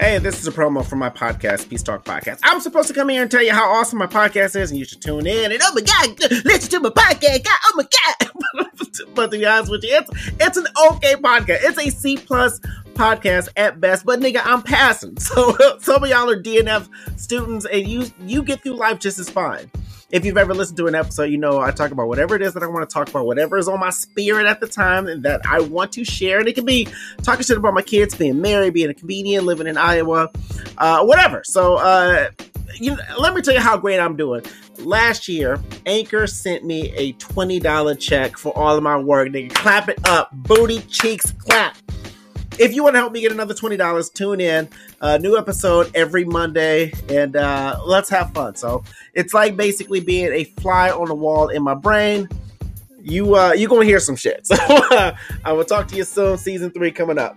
Hey, this is a promo for my podcast, Peace Talk Podcast. I'm supposed to come here and tell you how awesome my podcast is, and you should tune in. And oh my god, listen to my podcast. God, oh my god. but to be honest with you, it's it's an okay podcast. It's a C plus podcast at best. But nigga, I'm passing. So some of y'all are DNF students, and you you get through life just as fine if you've ever listened to an episode, you know I talk about whatever it is that I want to talk about, whatever is on my spirit at the time and that I want to share. And it can be talking shit about my kids, being married, being a comedian, living in Iowa, uh, whatever. So, uh, you let me tell you how great I'm doing. Last year, Anchor sent me a $20 check for all of my work. They clap it up, booty cheeks clap if you want to help me get another $20, tune in. A uh, new episode every Monday, and uh, let's have fun. So it's like basically being a fly on the wall in my brain. You uh, you're gonna hear some shit. So I will talk to you soon. Season three coming up.